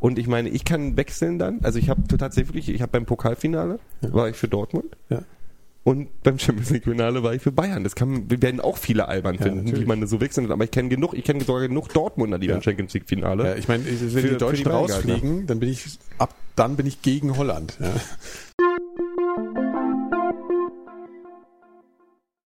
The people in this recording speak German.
Und ich meine, ich kann wechseln dann. Also ich habe tatsächlich, ich habe beim Pokalfinale Ja. war ich für Dortmund. Ja. Und beim Champions League Finale war ich für Bayern. Das kann, wir werden auch viele albern Ja, finden, natürlich. wie man das so wechseln Aber ich kenne genug, ich kenne sogar genug Dortmunder, die Ja. beim Champions League Finale. Ja, ich meine, wenn Für- die Deutschen die rausfliegen, dann bin ich ab dann bin ich gegen Holland. Ja.